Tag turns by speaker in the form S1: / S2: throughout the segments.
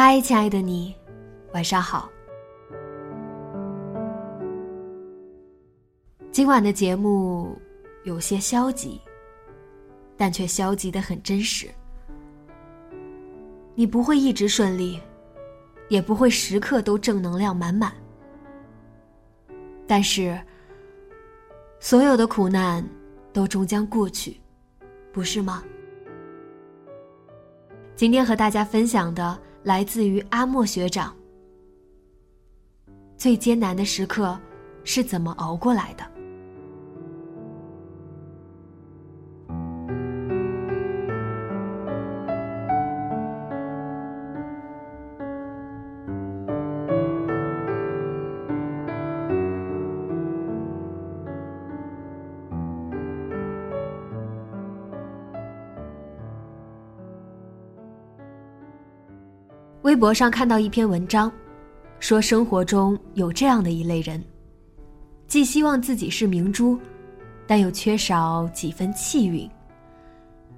S1: 嗨，亲爱的你，晚上好。今晚的节目有些消极，但却消极的很真实。你不会一直顺利，也不会时刻都正能量满满。但是，所有的苦难都终将过去，不是吗？今天和大家分享的。来自于阿莫学长。最艰难的时刻是怎么熬过来的？微博上看到一篇文章，说生活中有这样的一类人，既希望自己是明珠，但又缺少几分气韵，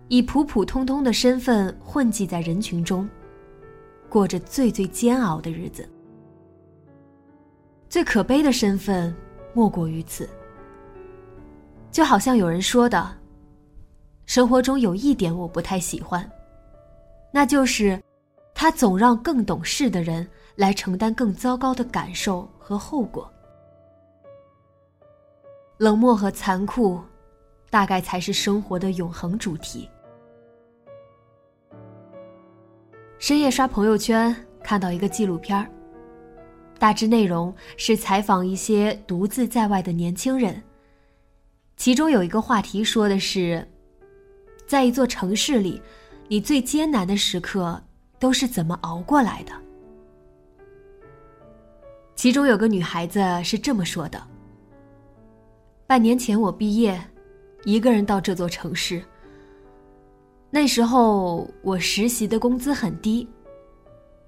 S1: 以普普通通的身份混迹在人群中，过着最最煎熬的日子。最可悲的身份莫过于此。就好像有人说的，生活中有一点我不太喜欢，那就是。他总让更懂事的人来承担更糟糕的感受和后果。冷漠和残酷，大概才是生活的永恒主题。深夜刷朋友圈，看到一个纪录片儿，大致内容是采访一些独自在外的年轻人。其中有一个话题说的是，在一座城市里，你最艰难的时刻。都是怎么熬过来的？其中有个女孩子是这么说的：“半年前我毕业，一个人到这座城市。那时候我实习的工资很低，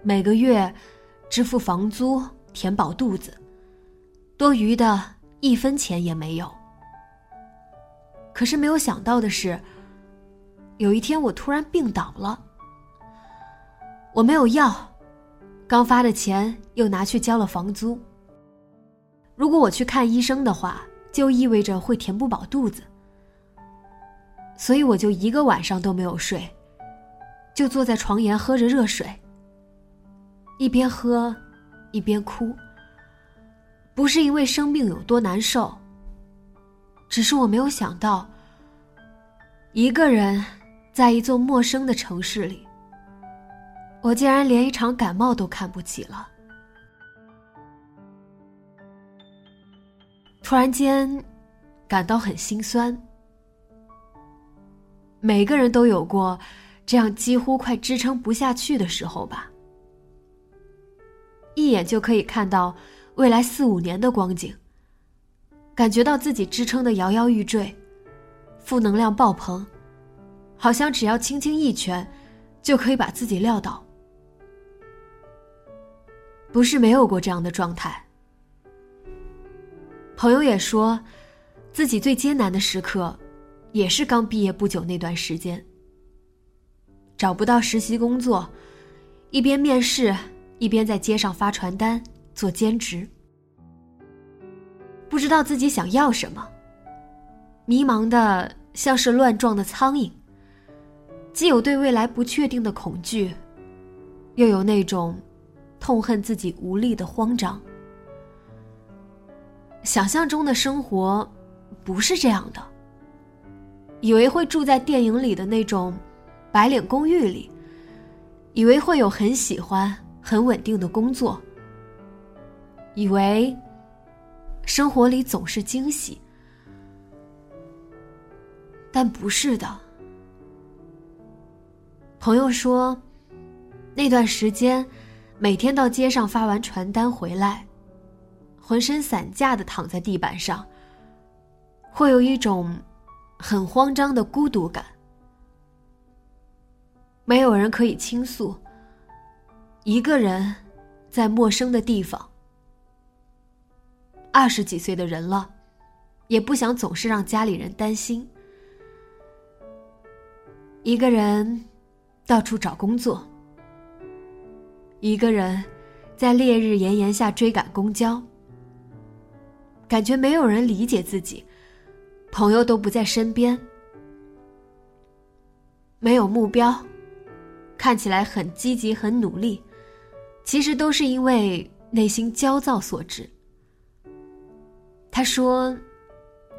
S1: 每个月支付房租填饱肚子，多余的一分钱也没有。可是没有想到的是，有一天我突然病倒了。”我没有药，刚发的钱又拿去交了房租。如果我去看医生的话，就意味着会填不饱肚子，所以我就一个晚上都没有睡，就坐在床沿喝着热水，一边喝，一边哭。不是因为生病有多难受，只是我没有想到，一个人在一座陌生的城市里。我竟然连一场感冒都看不起了。突然间，感到很心酸。每个人都有过这样几乎快支撑不下去的时候吧？一眼就可以看到未来四五年的光景，感觉到自己支撑的摇摇欲坠，负能量爆棚，好像只要轻轻一拳，就可以把自己撂倒。不是没有过这样的状态。朋友也说，自己最艰难的时刻，也是刚毕业不久那段时间。找不到实习工作，一边面试，一边在街上发传单做兼职。不知道自己想要什么，迷茫的像是乱撞的苍蝇，既有对未来不确定的恐惧。又有那种痛恨自己无力的慌张。想象中的生活不是这样的，以为会住在电影里的那种白领公寓里，以为会有很喜欢、很稳定的工作，以为生活里总是惊喜，但不是的。朋友说，那段时间每天到街上发完传单回来。浑身散架的躺在地板上，会有一种很慌张的孤独感。没有人可以倾诉，一个人在陌生的地方。二十几岁的人了，也不想总是让家里人担心。一个人到处找工作，一个人在烈日炎炎下追赶公交。感觉没有人理解自己，朋友都不在身边，没有目标，看起来很积极很努力，其实都是因为内心焦躁所致。他说：“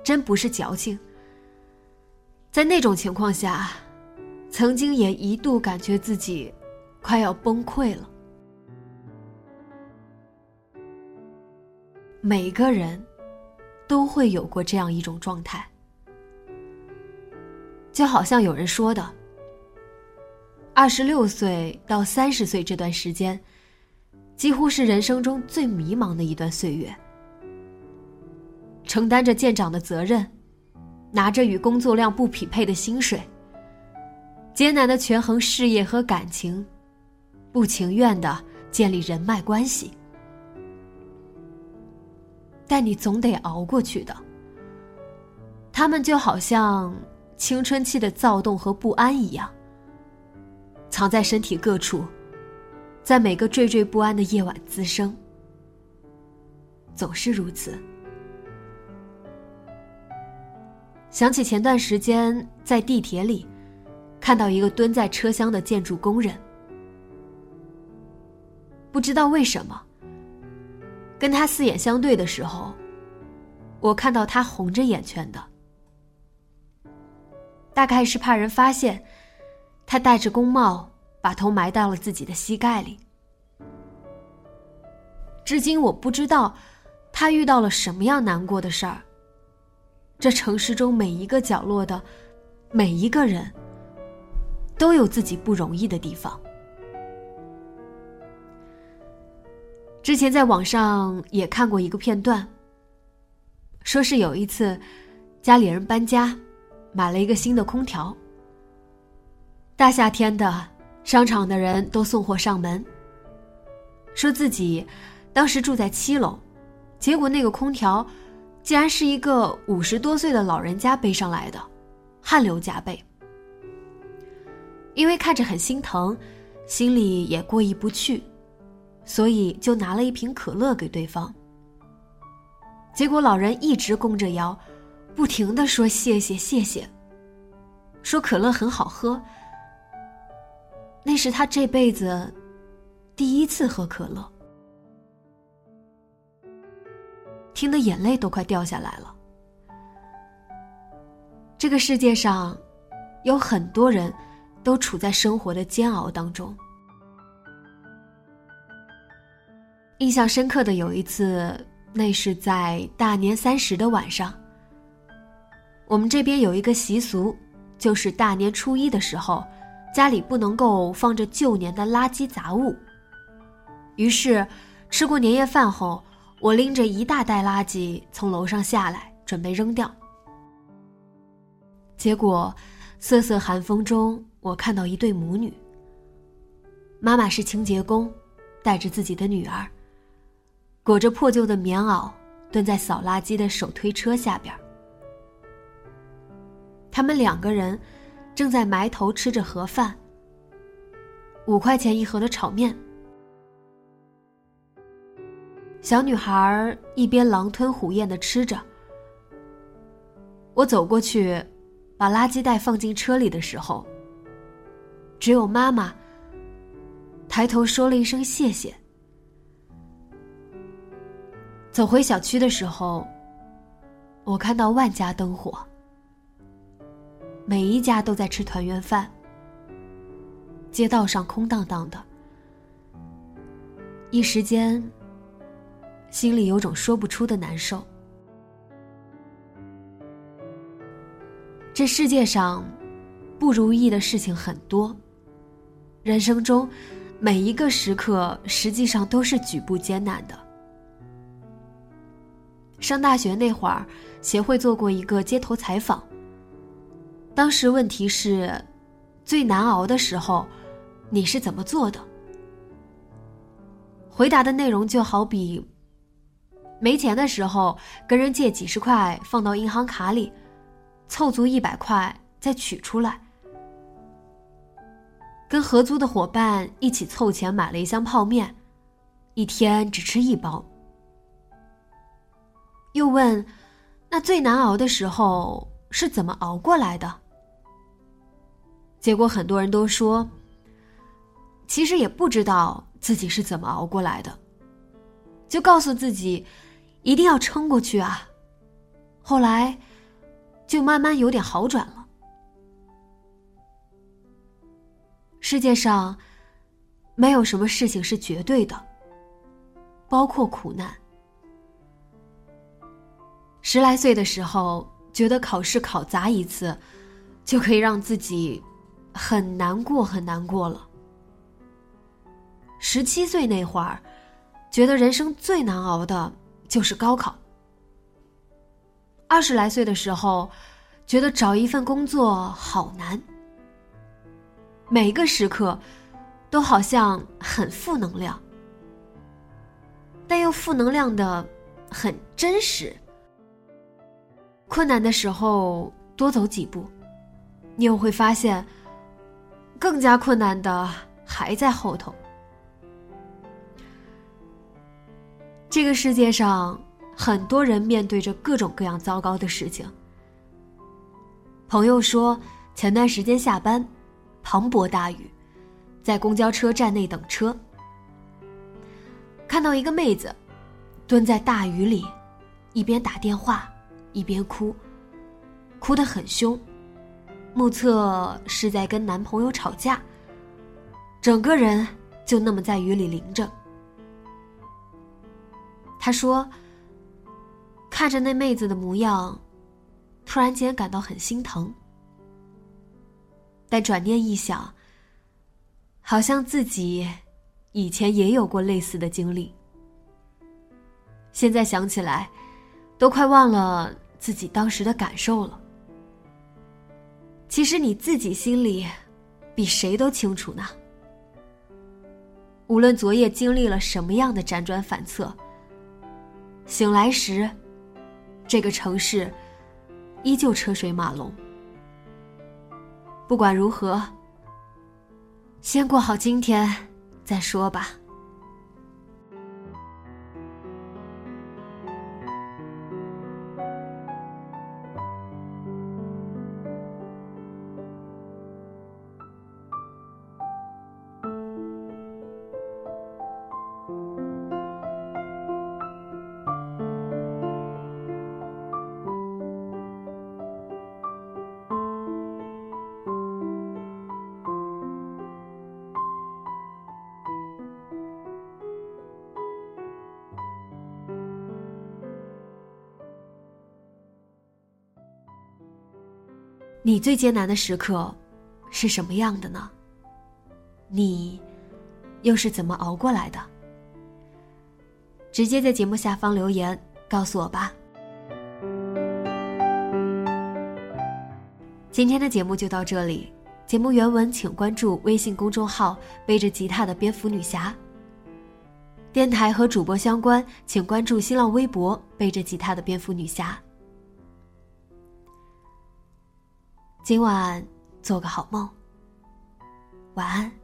S1: 真不是矫情。”在那种情况下，曾经也一度感觉自己快要崩溃了。每个人。都会有过这样一种状态，就好像有人说的：“二十六岁到三十岁这段时间，几乎是人生中最迷茫的一段岁月，承担着舰长的责任，拿着与工作量不匹配的薪水，艰难的权衡事业和感情，不情愿的建立人脉关系。”但你总得熬过去的。他们就好像青春期的躁动和不安一样，藏在身体各处，在每个惴惴不安的夜晚滋生，总是如此。想起前段时间在地铁里，看到一个蹲在车厢的建筑工人，不知道为什么。跟他四眼相对的时候，我看到他红着眼圈的，大概是怕人发现，他戴着工帽，把头埋到了自己的膝盖里。至今我不知道他遇到了什么样难过的事儿。这城市中每一个角落的每一个人，都有自己不容易的地方。之前在网上也看过一个片段，说是有一次，家里人搬家，买了一个新的空调。大夏天的，商场的人都送货上门，说自己当时住在七楼，结果那个空调，竟然是一个五十多岁的老人家背上来的，汗流浃背。因为看着很心疼，心里也过意不去。所以就拿了一瓶可乐给对方。结果老人一直弓着腰，不停的说谢谢谢谢，说可乐很好喝。那是他这辈子第一次喝可乐，听得眼泪都快掉下来了。这个世界上，有很多人都处在生活的煎熬当中。印象深刻的有一次，那是在大年三十的晚上。我们这边有一个习俗，就是大年初一的时候，家里不能够放着旧年的垃圾杂物。于是，吃过年夜饭后，我拎着一大袋垃圾从楼上下来，准备扔掉。结果，瑟瑟寒风中，我看到一对母女。妈妈是清洁工，带着自己的女儿。裹着破旧的棉袄，蹲在扫垃圾的手推车下边。他们两个人正在埋头吃着盒饭，五块钱一盒的炒面。小女孩一边狼吞虎咽的吃着。我走过去，把垃圾袋放进车里的时候，只有妈妈。抬头说了一声谢谢。走回小区的时候，我看到万家灯火，每一家都在吃团圆饭。街道上空荡荡的，一时间，心里有种说不出的难受。这世界上，不如意的事情很多。人生中，每一个时刻实际上都是举步艰难的。上大学那会儿，协会做过一个街头采访。当时问题是，最难熬的时候，你是怎么做的？回答的内容就好比，没钱的时候跟人借几十块放到银行卡里。凑足一百块再取出来，跟合租的伙伴一起凑钱买了一箱泡面，一天只吃一包。又问，那最难熬的时候是怎么熬过来的？结果很多人都说，其实也不知道自己是怎么熬过来的，就告诉自己一定要撑过去啊。后来。就慢慢有点好转了。世界上没有什么事情是绝对的，包括苦难。十来岁的时候，觉得考试考砸一次，就可以让自己很难过很难过了。十七岁那会儿，觉得人生最难熬的就是高考。二十来岁的时候，觉得找一份工作好难。每个时刻，都好像很负能量，但又负能量的很真实。困难的时候多走几步，你又会发现，更加困难的还在后头。这个世界上。很多人面对着各种各样糟糕的事情。朋友说，前段时间下班，磅礴大雨，在公交车站内等车，看到一个妹子蹲在大雨里，一边打电话一边哭，哭得很凶，目测是在跟男朋友吵架，整个人就那么在雨里淋着。他说。看着那妹子的模样，突然间感到很心疼。但转念一想，好像自己以前也有过类似的经历。现在想起来，都快忘了自己当时的感受了。其实你自己心里比谁都清楚呢。无论昨夜经历了什么样的辗转反侧，醒来时。这个城市依旧车水马龙。不管如何，先过好今天再说吧。你最艰难的时刻是什么样的呢？你又是怎么熬过来的？直接在节目下方留言告诉我吧。今天的节目就到这里，节目原文请关注微信公众号“背着吉他的蝙蝠女侠”。电台和主播相关，请关注新浪微博“背着吉他的蝙蝠女侠”。今晚做个好梦，晚安。